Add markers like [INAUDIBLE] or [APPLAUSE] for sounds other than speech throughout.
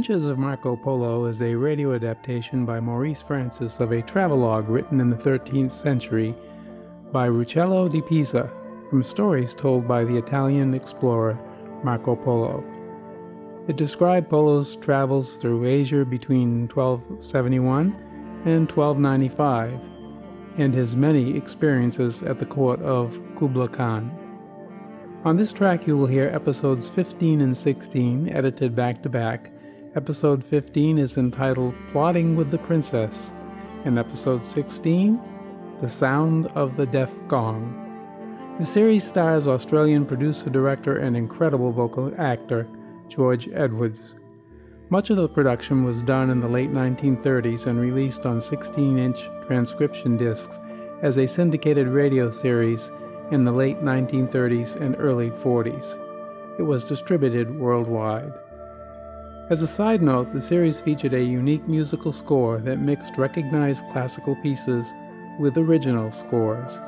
Adventures of Marco Polo is a radio adaptation by Maurice Francis of a travelogue written in the 13th century by Ruccello di Pisa from stories told by the Italian explorer Marco Polo. It described Polo's travels through Asia between 1271 and 1295 and his many experiences at the court of Kubla Khan. On this track, you will hear episodes 15 and 16 edited back to back. Episode 15 is entitled Plotting with the Princess, and episode 16, The Sound of the Death Gong. The series stars Australian producer, director, and incredible vocal actor George Edwards. Much of the production was done in the late 1930s and released on 16 inch transcription discs as a syndicated radio series in the late 1930s and early 40s. It was distributed worldwide. As a side note, the series featured a unique musical score that mixed recognized classical pieces with original scores.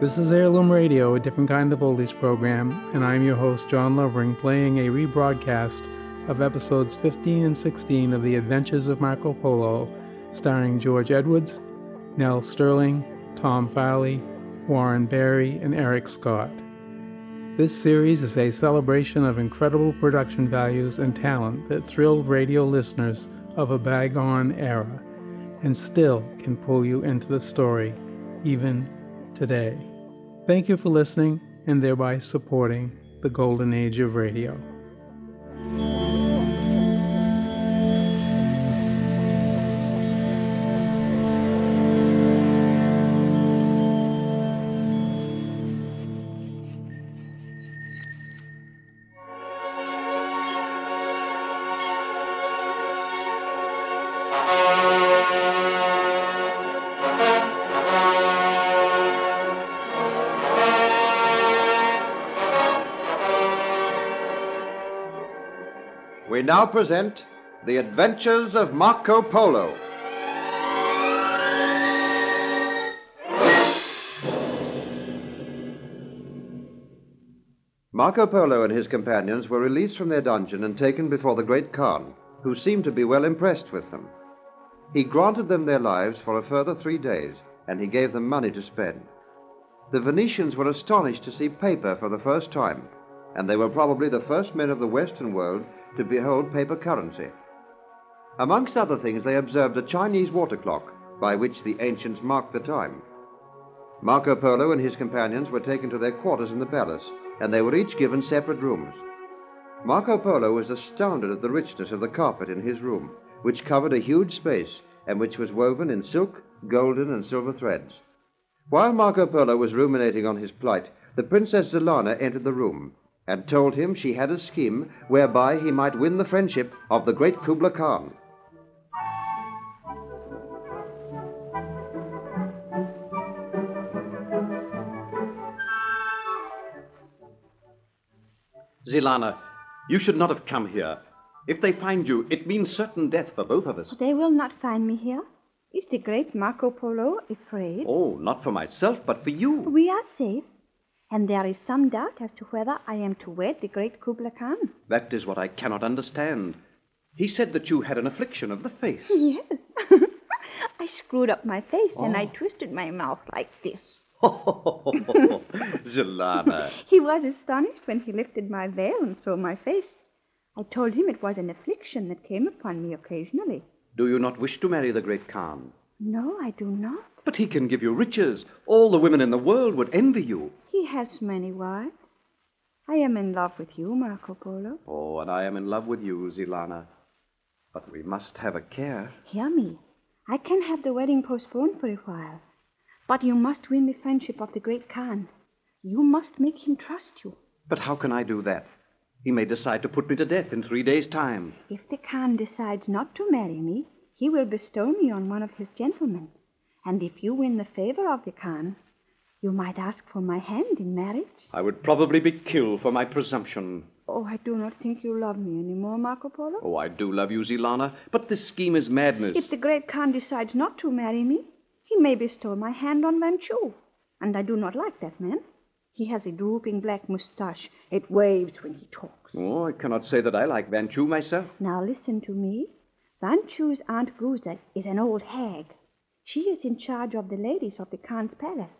This is Heirloom Radio, a different kind of oldies program, and I'm your host, John Lovering, playing a rebroadcast of episodes 15 and 16 of The Adventures of Marco Polo, starring George Edwards, Nell Sterling, Tom Farley, Warren Barry, and Eric Scott. This series is a celebration of incredible production values and talent that thrilled radio listeners of a bygone era and still can pull you into the story even today. Thank you for listening and thereby supporting the golden age of radio. We now present The Adventures of Marco Polo. Marco Polo and his companions were released from their dungeon and taken before the great Khan, who seemed to be well impressed with them. He granted them their lives for a further three days, and he gave them money to spend. The Venetians were astonished to see paper for the first time, and they were probably the first men of the Western world to behold paper currency. Amongst other things, they observed a Chinese water clock by which the ancients marked the time. Marco Polo and his companions were taken to their quarters in the palace, and they were each given separate rooms. Marco Polo was astounded at the richness of the carpet in his room, which covered a huge space and which was woven in silk, golden, and silver threads. While Marco Polo was ruminating on his plight, the Princess Zelana entered the room and told him she had a scheme whereby he might win the friendship of the great Kubla Khan. Zelana, you should not have come here. If they find you, it means certain death for both of us. They will not find me here. Is the great Marco Polo afraid? Oh, not for myself, but for you. We are safe. And there is some doubt as to whether I am to wed the great Kubla Khan. That is what I cannot understand. He said that you had an affliction of the face. Yes. [LAUGHS] I screwed up my face and I Oh. twisted my mouth like this. [LAUGHS] Zelana. [LAUGHS] He was astonished when he lifted my veil and saw my face. I told him it was an affliction that came upon me occasionally. Do you not wish to marry the great Khan? No, I do not. But he can give you riches. All the women in the world would envy you. He has many wives. I am in love with you, Marco Polo. Oh, and I am in love with you, Zilana. But we must have a care. Hear me. I can have the wedding postponed for a while. But you must win the friendship of the great Khan. You must make him trust you. But how can I do that? He may decide to put me to death in three days' time. If the Khan decides not to marry me, he will bestow me on one of his gentlemen. And if you win the favor of the Khan, you might ask for my hand in marriage. I would probably be killed for my presumption. Oh, I do not think you love me anymore, Marco Polo. Oh, I do love you, Zilana, but this scheme is madness. If the great Khan decides not to marry me, he may bestow my hand on Van Chu. And I do not like that man. He has a drooping black moustache. It waves when he talks. Oh, I cannot say that I like Van Chu myself. Now listen to me. Van Chu's Aunt Guza is an old hag. She is in charge of the ladies of the Khan's palace.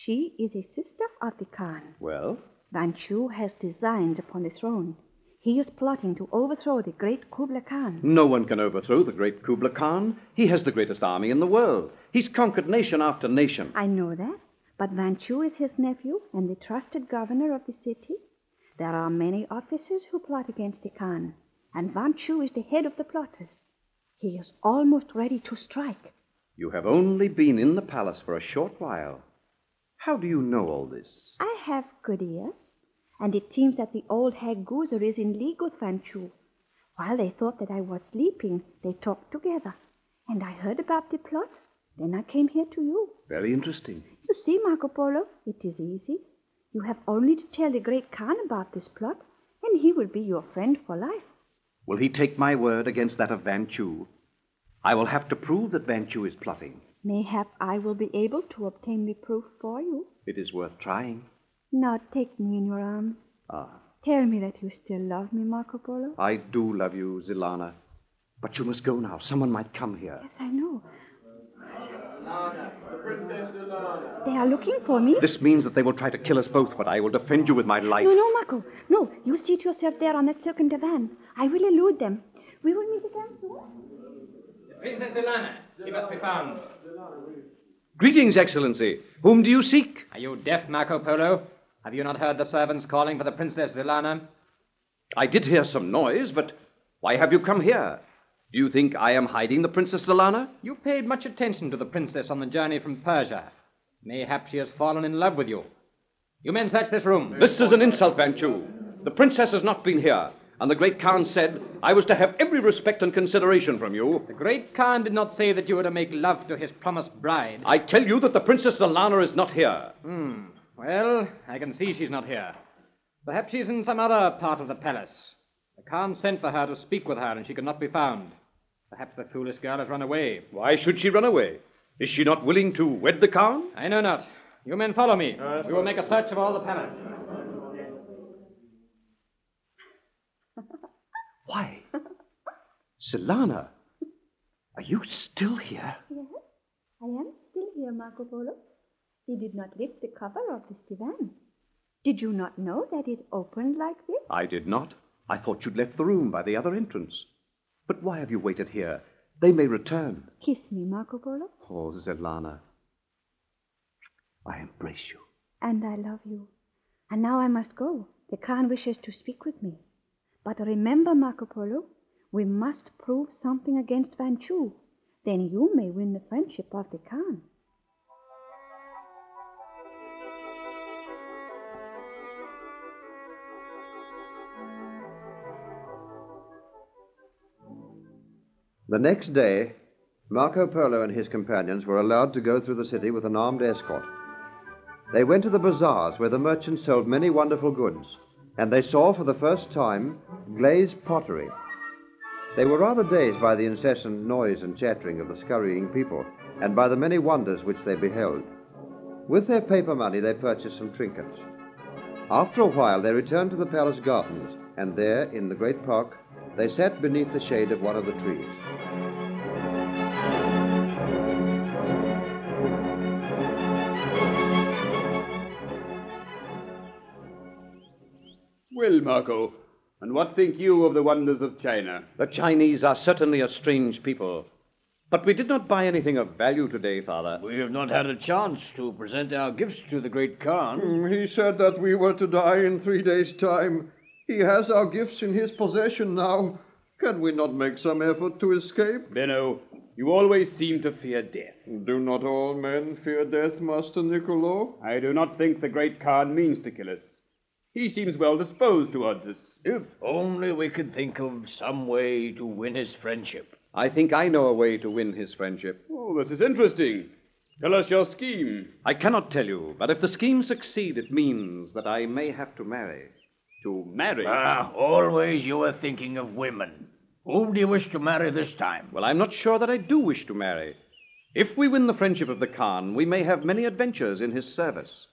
She is a sister of the Khan. Well? Van Chu has designs upon the throne. He is plotting to overthrow the great Kubla Khan. No one can overthrow the great Kubla Khan. He has the greatest army in the world. He's conquered nation after nation. I know that. But Van Chu is his nephew and the trusted governor of the city. There are many officers who plot against the Khan, and Van Chu is the head of the plotters. He is almost ready to strike. You have only been in the palace for a short while. How do you know all this? I have good ears, and it seems that the old hag Guza is in league with Van Chu. While they thought that I was sleeping, they talked together, and I heard about the plot. Then I came here to you. Very interesting. You see, Marco Polo, it is easy. You have only to tell the great Khan about this plot, and he will be your friend for life. Will he take my word against that of Van Chu? I will have to prove that Van Chu is plotting. Mayhap I will be able to obtain the proof for you. It is worth trying. Now take me in your arms. Ah, Tell me that you still love me, Marco Polo. I do love you, Zilana. But you must go now. Someone might come here. Yes, I know. Zilana, Princess Zilana. They are looking for me. This means that they will try to kill us both, but I will defend you with my life. No, no, Marco. No, you seat yourself there on that silken divan. I will elude them. We will meet again soon. Princess Zilana, she must be found. Greetings, Excellency. Whom do you seek? Are you deaf, Marco Polo? Have you not heard the servants calling for the Princess Zilana? I did hear some noise, but why have you come here? Do you think I am hiding the Princess Zilana? You paid much attention to the princess on the journey from Persia. Mayhap she has fallen in love with you. You men search this room. This is an insult, Van Chu. The princess has not been here, and the great Khan said I was to have every respect and consideration from you. The great Khan did not say that you were to make love to his promised bride. I tell you that the Princess Zilana is not here. Hmm. Well, I can see she's not here. Perhaps she's in some other part of the palace. The Khan sent for her to speak with her, and she could not be found. Perhaps the foolish girl has run away. Why should she run away? Is she not willing to wed the Khan? I know not. You men follow me. we will make a search of all the palace. Why? Zilana, are you still here? Yes, I am still here, Marco Polo. He did not lift the cover of this divan. Did you not know that it opened like this? I did not. I thought you'd left the room by the other entrance. But why have you waited here? They may return. Kiss me, Marco Polo, Oh, Zelana. I embrace you. and I love you. And now I must go. The Khan wishes to speak with me. But remember, Marco Polo, we must prove something against Van Chu. Then you may win the friendship of the Khan. The next day, Marco Polo and his companions were allowed to go through the city with an armed escort. They went to the bazaars where the merchants sold many wonderful goods, and they saw for the first time glazed pottery. They were rather dazed by the incessant noise and chattering of the scurrying people, and by the many wonders which they beheld. With their paper money, they purchased some trinkets. After a while, they returned to the palace gardens, and there, in the great park, they sat beneath the shade of one of the trees. Well, Marco, and what think you of the wonders of China? The Chinese are certainly a strange people. But we did not buy anything of value today, Father. We have not had a chance to present our gifts to the great Khan. Mm, He said that we were to die in three days' time. He has our gifts in his possession now. Can we not make some effort to escape? Benno, you always seem to fear death. Do not all men fear death, Master Niccolo? I do not think the great Khan means to kill us. He seems well disposed towards us. If only we could think of some way to win his friendship. I think I know a way to win his friendship. Oh, this is interesting. Tell us your scheme. I cannot tell you, but if the scheme succeed, it means that I may have to marry. To marry. Ah, always you are thinking of women. Whom do you wish to marry this time? Well, I'm not sure that I do wish to marry. If we win the friendship of the Khan, we may have many adventures in his service.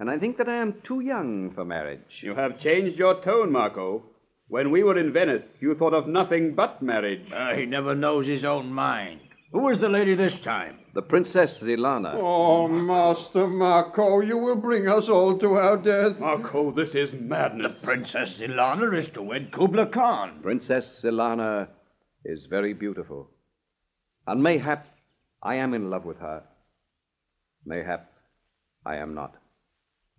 And I think that I am too young for marriage. You have changed your tone, Marco. When we were in Venice, you thought of nothing but marriage. Uh, he never knows his own mind. Who is the lady this time? The Princess Zilana. Oh, Master Marco, you will bring us all to our death. Marco, this is madness. The Princess Zilana is to wed Kubla Khan. Princess Zilana is very beautiful. And mayhap I am in love with her. Mayhap I am not.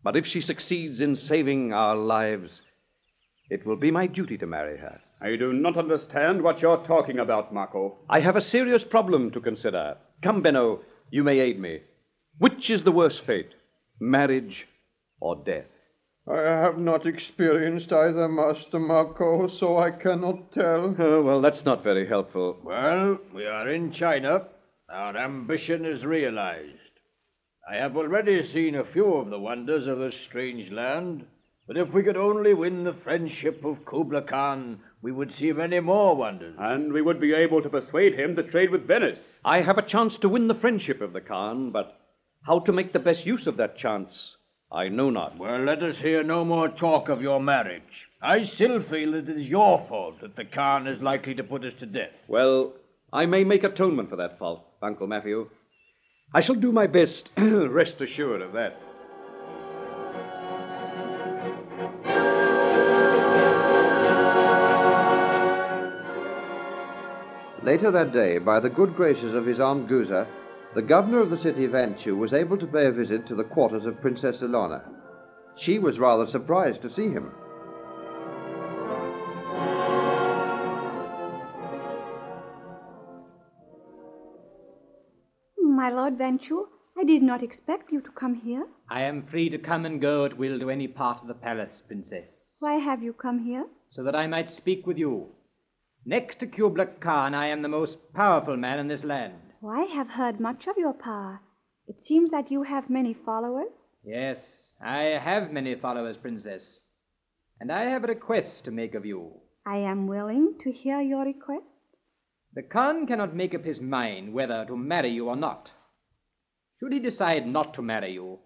But if she succeeds in saving our lives, it will be my duty to marry her. I do not understand what you're talking about, Marco. I have a serious problem to consider. Come, Benno, you may aid me. Which is the worse fate, marriage or death? I have not experienced either, Master Marco, so I cannot tell. [LAUGHS] Oh, well, that's not very helpful. Well, we are in China. Our ambition is realized. I have already seen a few of the wonders of this strange land, but if we could only win the friendship of Kubla Khan, we would see many more wonders. And we would be able to persuade him to trade with Venice. I have a chance to win the friendship of the Khan, but how to make the best use of that chance, I know not. Well, let us hear no more talk of your marriage. I still feel that it is your fault that the Khan is likely to put us to death. Well, I may make atonement for that fault, Uncle Matthew. I shall do my best, [CLEARS THROAT] rest assured of that. Later that day, by the good graces of his Aunt Guza, the governor of the city of Anchu was able to pay a visit to the quarters of Princess Ilona. She was rather surprised to see him. My Lord Vanchu, I did not expect you to come here. I am free to come and go at will to any part of the palace, Princess, Why have you come here? so that I might speak with you. Next to Kubla Khan, I am the most powerful man in this land. Oh, I have heard much of your power. It seems that you have many followers. Yes, I have many followers, Princess. And I have a request to make of you. I am willing to hear your request. The Khan cannot make up his mind whether to marry you or not. Should he decide not to marry you,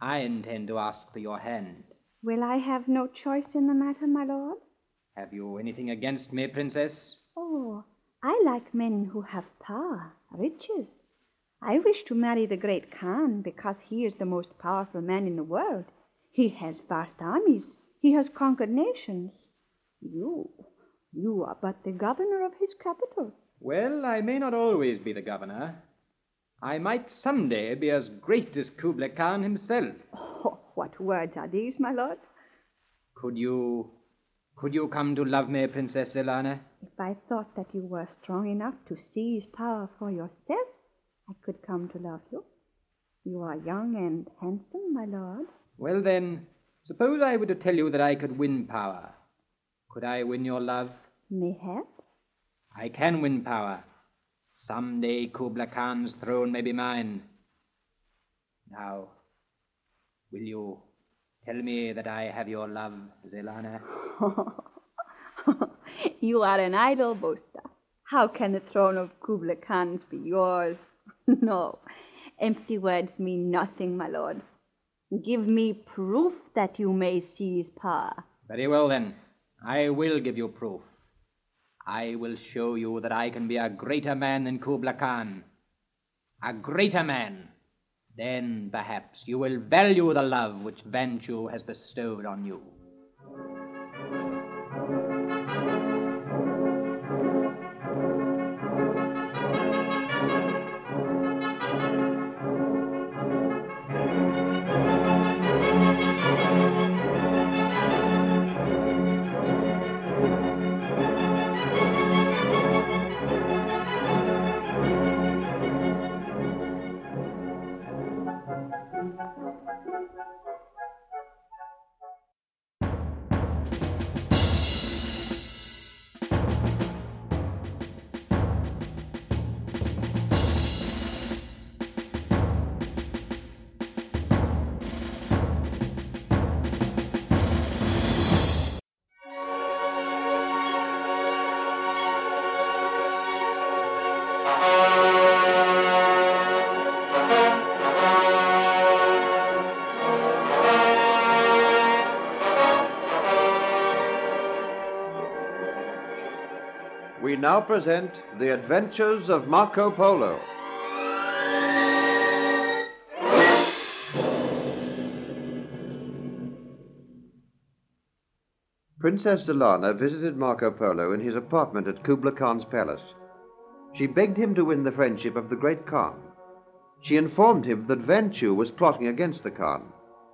I intend to ask for your hand. Will I have no choice in the matter, my lord? Have you anything against me, Princess? Oh, I like men who have power, riches. I wish to marry the great Khan because he is the most powerful man in the world. He has vast armies. He has conquered nations. You, you are but the governor of his capital. Well, I may not always be the governor. I might some day be as great as Kublai Khan himself. Oh, what words are these, my lord? Could you. Could you come to love me, Princess Zelana? If I thought that you were strong enough to seize power for yourself, I could come to love you. You are young and handsome, my lord. Well, then, suppose I were to tell you that I could win power. Could I win your love? Mayhap. I can win power. Some day Kubla Khan's throne may be mine. Now, will you tell me that I have your love, Zelana? [LAUGHS] you are an idle boaster. How can the throne of Kubla Khan's be yours? [LAUGHS] no, empty words mean nothing, my lord. Give me proof that you may seize power. Very well, then. I will give you proof. I will show you that I can be a greater man than Kubla Khan. A greater man. Then, perhaps, you will value the love which Vanchu has bestowed on you. Now present The Adventures of Marco Polo. Princess Zelana visited Marco Polo in his apartment at Kubla Khan's palace. She begged him to win the friendship of the great Khan. She informed him that Vanchu was plotting against the Khan,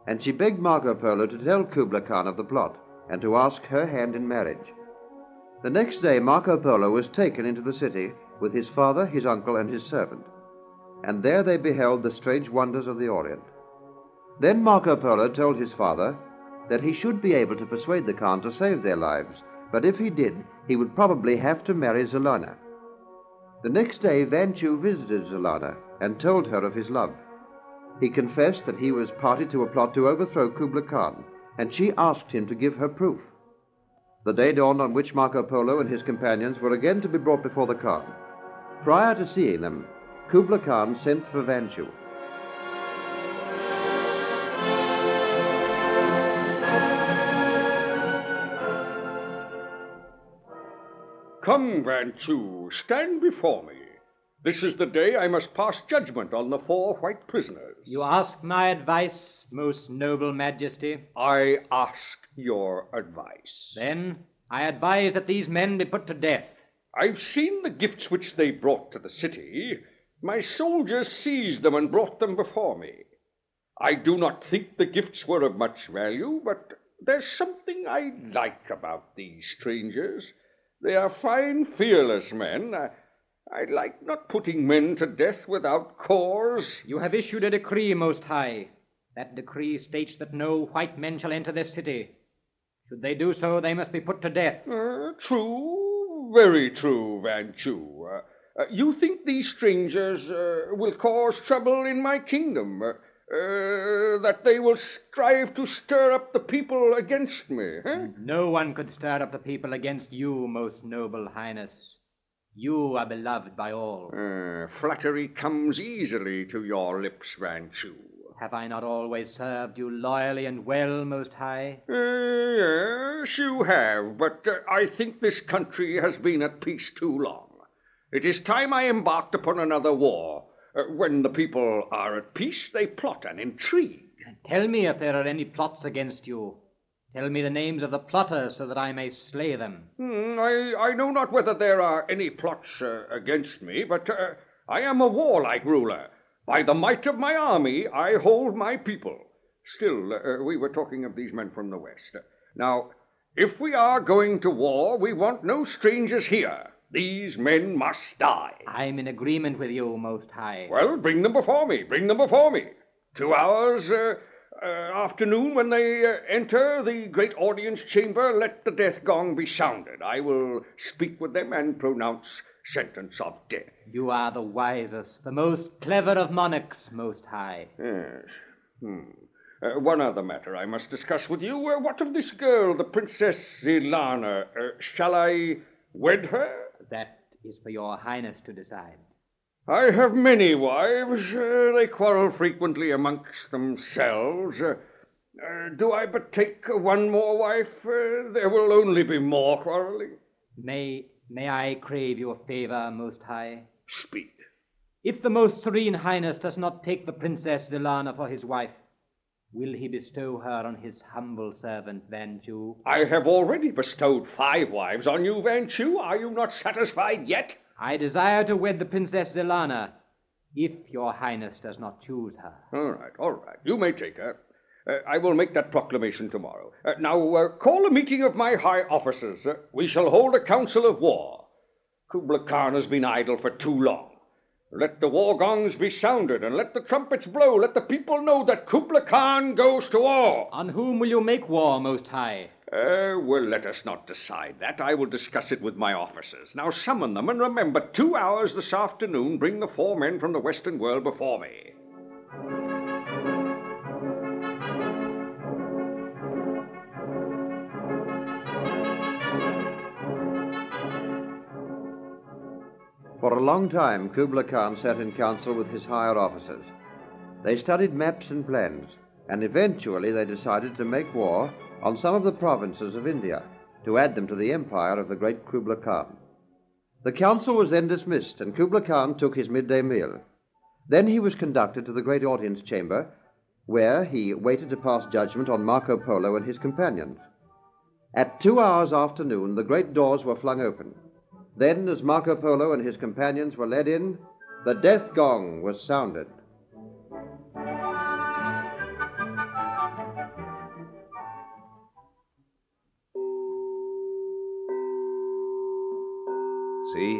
and she begged Marco Polo to tell Kubla Khan of the plot and to ask her hand in marriage. The next day, Marco Polo was taken into the city with his father, his uncle, and his servant, and there they beheld the strange wonders of the Orient. Then Marco Polo told his father that he should be able to persuade the Khan to save their lives, but if he did, he would probably have to marry Zelana. The next day, Vanchu visited Zelana and told her of his love. He confessed that he was party to a plot to overthrow Kubla Khan, and she asked him to give her proof. The day dawned on which Marco Polo and his companions were again to be brought before the Khan. Prior to seeing them, Kubla Khan sent for Vanchu. Come, Vanchu, stand before me. This is the day I must pass judgment on the four white prisoners. You ask my advice, most noble majesty. I ask your advice. Then I advise that these men be put to death. I've seen the gifts which they brought to the city. My soldiers seized them and brought them before me. I do not think the gifts were of much value, but there's something I like about these strangers. They are fine, fearless men. I, like not putting men to death without cause. You have issued a decree, Most High. That decree states that no white men shall enter this city. Should they do so, they must be put to death. Uh, true, very true, Vanchu. Uh, uh, you think these strangers uh, will cause trouble in my kingdom? Uh, uh, that they will strive to stir up the people against me? Huh? No one could stir up the people against you, most noble highness. You are beloved by all. Uh, flattery comes easily to your lips, Vanchu. Have I not always served you loyally and well, Most High? Uh, yes, you have, but uh, I think this country has been at peace too long. It is time I embarked upon another war. Uh, when the people are at peace, they plot and intrigue. Tell me if there are any plots against you. Tell me the names of the plotters so that I may slay them. Hmm, I, I know not whether there are any plots uh, against me, but uh, I am a warlike ruler. By the might of my army, I hold my people. Still, uh, we were talking of these men from the West. Now, if we are going to war, we want no strangers here. These men must die. I'm in agreement with you, Most High. Well, bring them before me. Bring them before me. Two hours uh, uh, afternoon, when they uh, enter the great audience chamber, let the death gong be sounded. I will speak with them and pronounce sentence of death. You are the wisest, the most clever of monarchs, Most High. Yes. Hmm. Uh, one other matter I must discuss with you. Uh, what of this girl, the Princess Zelana? Uh, shall I wed her? That is for your highness to decide. I have many wives. Uh, they quarrel frequently amongst themselves. Uh, uh, do I but take one more wife? Uh, there will only be more quarreling. May may I crave your favor, Most High? Speak. If the most serene highness does not take the Princess Zelana for his wife, will he bestow her on his humble servant, Vanchu? I have already bestowed five wives on you, Vanchu. Are you not satisfied yet? I desire to wed the Princess Zelana, if your highness does not choose her. All right, all right. You may take her. Uh, I will make that proclamation tomorrow. Uh, now, uh, call a meeting of my high officers. Uh, we shall hold a council of war. Kubla Khan has been idle for too long. Let the war gongs be sounded, and let the trumpets blow. Let the people know that Kubla Khan goes to war. On whom will you make war, Most High? Uh, well, let us not decide that. I will discuss it with my officers. Now summon them, and remember, two hours this afternoon, bring the four men from the Western world before me. For a long time, Kubla Khan sat in council with his higher officers. They studied maps and plans, and eventually they decided to make war on some of the provinces of India to add them to the empire of the great Kubla Khan. The council was then dismissed, and Kubla Khan took his midday meal. Then he was conducted to the great audience chamber, where he waited to pass judgment on Marco Polo and his companions. At two hours after noon, the great doors were flung open. Then, as Marco Polo and his companions were led in, the death gong was sounded. See,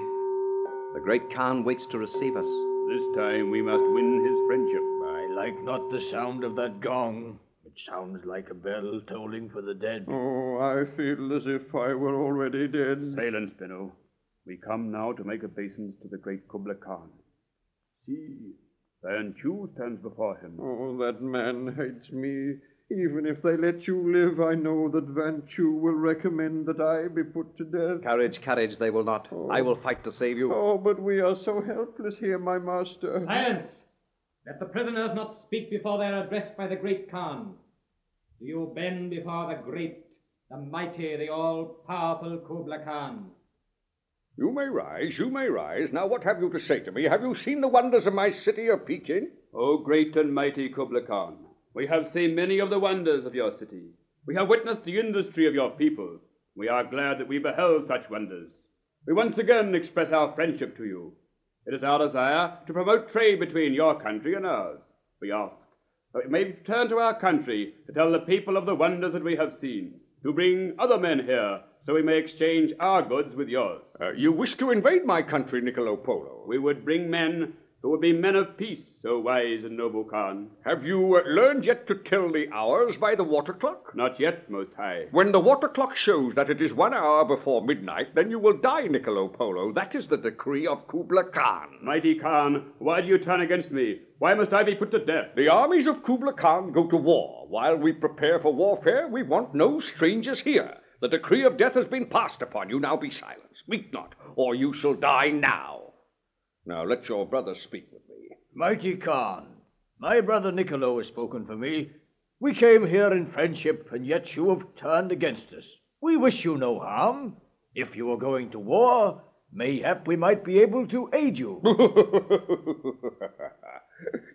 the great Khan waits to receive us. This time we must win his friendship. I like not the sound of that gong. It sounds like a bell tolling for the dead. Oh, I feel as if I were already dead. Silence, Benno. We come now to make obeisance to the great Kubla Khan. See, Van Chu stands before him. Oh, that man hates me. Even if they let you live, I know that Van Chu will recommend that I be put to death. Courage, courage, they will not. I oh. will fight to save you. Oh, but we are so helpless here, my master. Silence! Let the prisoners not speak before they are addressed by the great Khan. Do you bend before the great, the mighty, the all-powerful Kubla Khan? You may rise, you may rise. Now, what have you to say to me? Have you seen the wonders of my city of Peking? O great and mighty Kubla Khan, we have seen many of the wonders of your city. We have witnessed the industry of your people. We are glad that we beheld such wonders. We once again express our friendship to you. It is our desire to promote trade between your country and ours. We ask that we may return to our country to tell the people of the wonders that we have seen, to bring other men here so we may exchange our goods with yours. Uh, you wish to invade my country, Niccolo Polo. We would bring men who would be men of peace, O wise and noble Khan. Have you uh, learned yet to tell the hours by the water clock? Not yet, Most High. When the water clock shows that it is one hour before midnight, then you will die, Niccolo Polo. That is the decree of Kubla Khan. Mighty Khan, why do you turn against me? Why must I be put to death? The armies of Kubla Khan go to war. While we prepare for warfare, we want no strangers here. The decree of death has been passed upon you. Now be silent. Speak not, or you shall die now. Now let your brother speak with me. Mighty Khan, my brother Niccolo has spoken for me. We came here in friendship, and yet you have turned against us. We wish you no harm. If you are going to war, mayhap we might be able to aid you. [LAUGHS]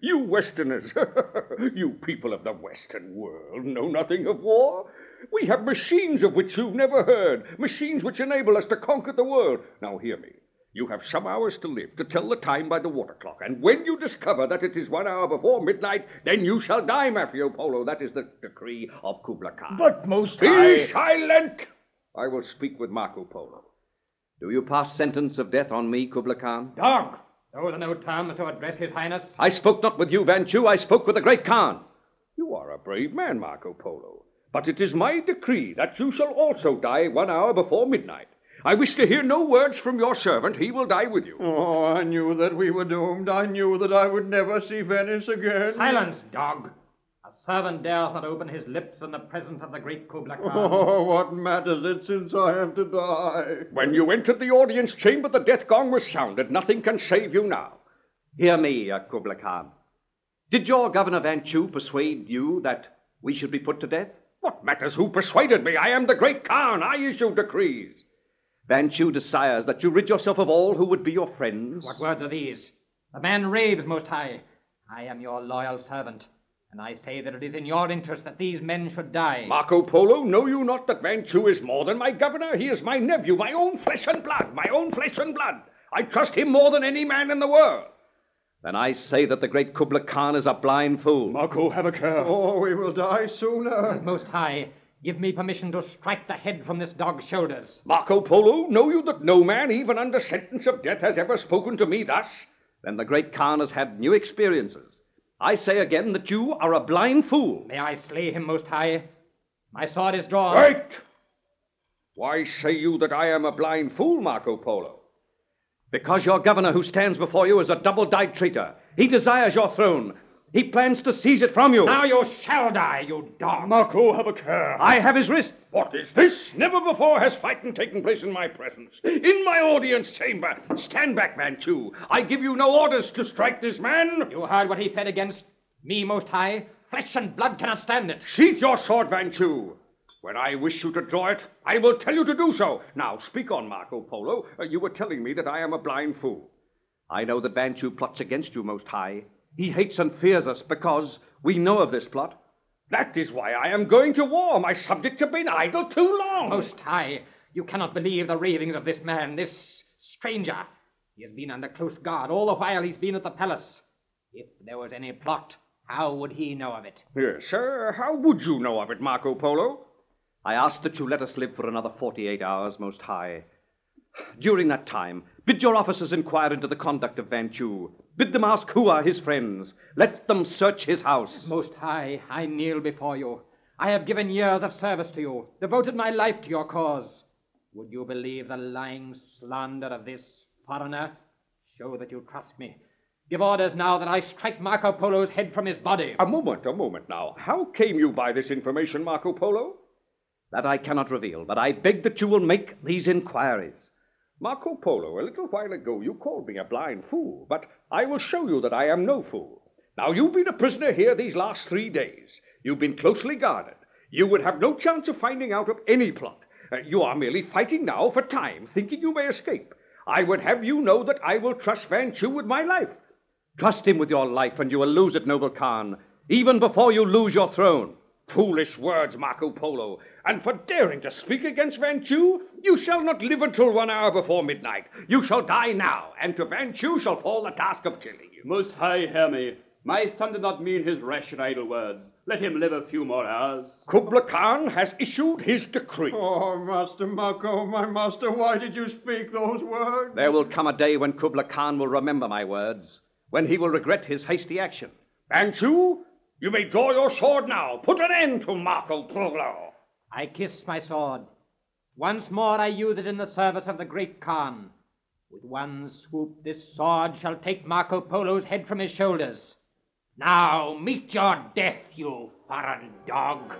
you Westerners, [LAUGHS] you people of the Western world, know nothing of war. We have machines of which you've never heard, machines which enable us to conquer the world. Now hear me. You have some hours to live to tell the time by the water clock, and when you discover that it is one hour before midnight, then you shall die, Maffeo Polo. That is the decree of Kubla Khan. But most Be high... silent! I will speak with Marco Polo. Do you pass sentence of death on me, Kubla Khan? Dog! Those are no terms to address His Highness. I spoke not with you, Van Chu. I spoke with the great Khan. You are a brave man, Marco Polo. But it is my decree that you shall also die one hour before midnight. I wish to hear no words from your servant. He will die with you. Oh, I knew that we were doomed. I knew that I would never see Venice again. Silence, dog! A servant dares not open his lips in the presence of the great Kubla Khan. Oh, what matters it since I am to die? When you entered the audience chamber, the death gong was sounded. Nothing can save you now. Hear me, uh, Kubla Khan. Did your Governor Van Chu persuade you that we should be put to death? What matters who persuaded me? I am the great Khan. I issue decrees. Van Chu desires that you rid yourself of all who would be your friends. What words are these? The man raves, Most High. I am your loyal servant, and I say that it is in your interest that these men should die. Marco Polo, know you not that Van Chu is more than my governor? He is my nephew, my own flesh and blood, my own flesh and blood. I trust him more than any man in the world. Then I say that the great Kubla Khan is a blind fool. Marco, have a care. Oh, we will die sooner. Most High, give me permission to strike the head from this dog's shoulders. Marco Polo, know you that no man, even under sentence of death, has ever spoken to me thus? Then the great Khan has had new experiences. I say again that you are a blind fool. May I slay him, Most High? My sword is drawn. Wait! Why say you that I am a blind fool, Marco Polo? Because your governor who stands before you is a double dyed traitor. He desires your throne. He plans to seize it from you. Now you shall die, you dog. Marco, have a care. I have his wrist. What is this? Never before has fighting taken place in my presence. In my audience chamber. Stand back, Van Chu. I give you no orders to strike this man. You heard what he said against me, Most High. Flesh and blood cannot stand it. Sheath your sword, Van Chu. When I wish you to draw it, I will tell you to do so. Now, speak on, Marco Polo. Uh, you were telling me that I am a blind fool. I know that Van Chu plots against you, Most High. He hates and fears us because we know of this plot. That is why I am going to war. My subjects have been idle too long. Most High, you cannot believe the ravings of this man, this stranger. He has been under close guard all the while he's been at the palace. If there was any plot, how would he know of it? Yes, sir. How would you know of it, Marco Polo? I ask that you let us live for another 48 hours, Most High. During that time, bid your officers inquire into the conduct of Van Chu. Bid them ask who are his friends. Let them search his house. Most High, I kneel before you. I have given years of service to you, devoted my life to your cause. Would you believe the lying slander of this foreigner? Show that you trust me. Give orders now that I strike Marco Polo's head from his body. A moment, a moment now. How came you by this information, Marco Polo? That I cannot reveal, but I beg that you will make these inquiries. Marco Polo, a little while ago you called me a blind fool, but I will show you that I am no fool. Now, you've been a prisoner here these last three days. You've been closely guarded. You would have no chance of finding out of any plot. Uh, you are merely fighting now for time, thinking you may escape. I would have you know that I will trust Van Chu with my life. Trust him with your life, and you will lose it, noble Khan, even before you lose your throne. Foolish words, Marco Polo. And for daring to speak against Van Chu, you shall not live until one hour before midnight. You shall die now, and to Van Chu shall fall the task of killing you. Most High, hear me. My son did not mean his rash and idle words. Let him live a few more hours. Kubla Khan has issued his decree. Oh, Master Marco, my master, why did you speak those words? There will come a day when Kubla Khan will remember my words, when he will regret his hasty action. Van Chu, you may draw your sword now. Put an end to Marco Polo. I kiss my sword. Once more I use it in the service of the great Khan. With one swoop, this sword shall take Marco Polo's head from his shoulders. Now meet your death, you foreign dog.